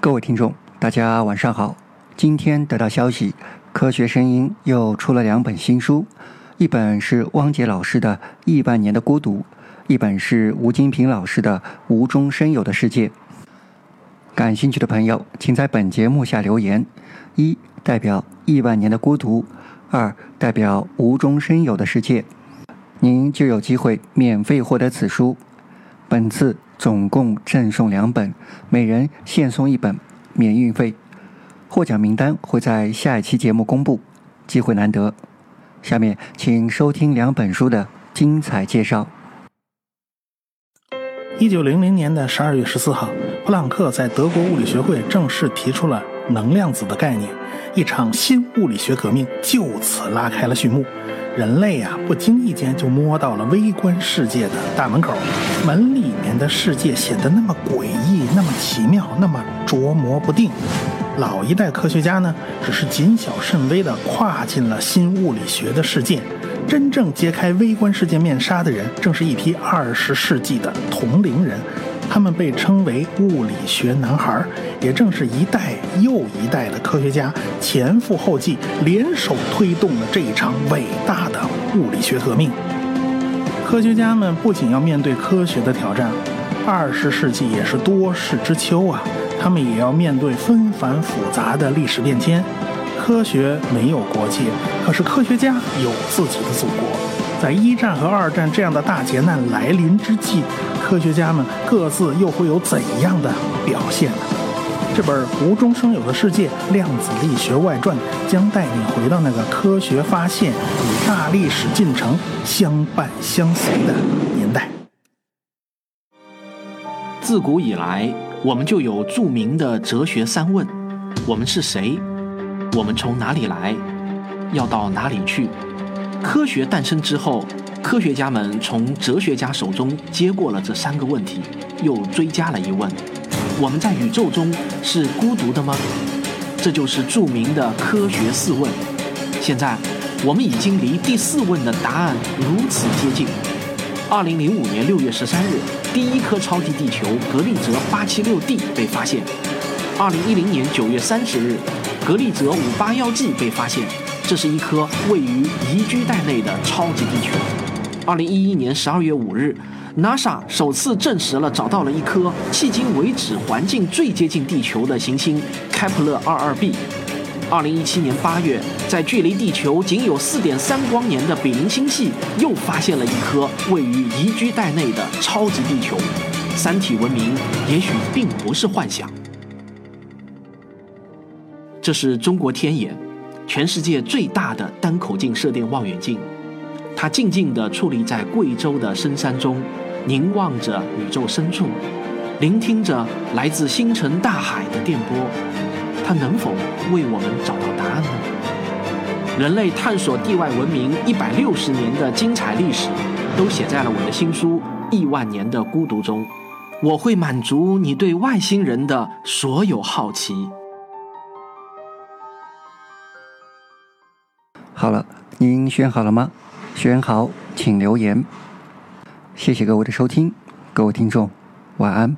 各位听众，大家晚上好。今天得到消息，科学声音又出了两本新书，一本是汪杰老师的《亿万年的孤独》，一本是吴金平老师的《无中生有的世界》。感兴趣的朋友，请在本节目下留言：一代表亿万年的孤独，二代表无中生有的世界，您就有机会免费获得此书。本次总共赠送两本，每人限送一本，免运费。获奖名单会在下一期节目公布，机会难得。下面请收听两本书的精彩介绍。一九零零年的十二月十四号，普朗克在德国物理学会正式提出了能量子的概念，一场新物理学革命就此拉开了序幕。人类啊，不经意间就摸到了微观世界的大门口，门里面的世界显得那么诡异，那么奇妙，那么捉摸不定。老一代科学家呢，只是谨小慎微地跨进了新物理学的世界。真正揭开微观世界面纱的人，正是一批二十世纪的同龄人，他们被称为物理学男孩。也正是一代又一代的科学家前赴后继，联手推动了这一场伟大的物理学革命。科学家们不仅要面对科学的挑战，二十世纪也是多事之秋啊。他们也要面对纷繁复杂的历史变迁。科学没有国界，可是科学家有自己的祖国。在一战和二战这样的大劫难来临之际，科学家们各自又会有怎样的表现呢？这本《无中生有的世界：量子力学外传》将带你回到那个科学发现与大历史进程相伴相随的年代。自古以来。我们就有著名的哲学三问：我们是谁？我们从哪里来？要到哪里去？科学诞生之后，科学家们从哲学家手中接过了这三个问题，又追加了一问：我们在宇宙中是孤独的吗？这就是著名的科学四问。现在，我们已经离第四问的答案如此接近。二零零五年六月十三日。第一颗超级地球格利泽八七六 d 被发现。二零一零年九月三十日，格利泽五八幺 g 被发现，这是一颗位于宜居带内的超级地球。二零一一年十二月五日，NASA 首次证实了找到了一颗迄今为止环境最接近地球的行星开普勒二二 b。二零一七年八月，在距离地球仅有四点三光年的比邻星系，又发现了一颗位于宜居带内的超级地球。三体文明也许并不是幻想。这是中国天眼，全世界最大的单口径射电望远镜，它静静地矗立在贵州的深山中，凝望着宇宙深处，聆听着来自星辰大海的电波。它能否为我们找到答案呢？人类探索地外文明一百六十年的精彩历史，都写在了我的新书《亿万年的孤独》中。我会满足你对外星人的所有好奇。好了，您选好了吗？选好请留言。谢谢各位的收听，各位听众，晚安。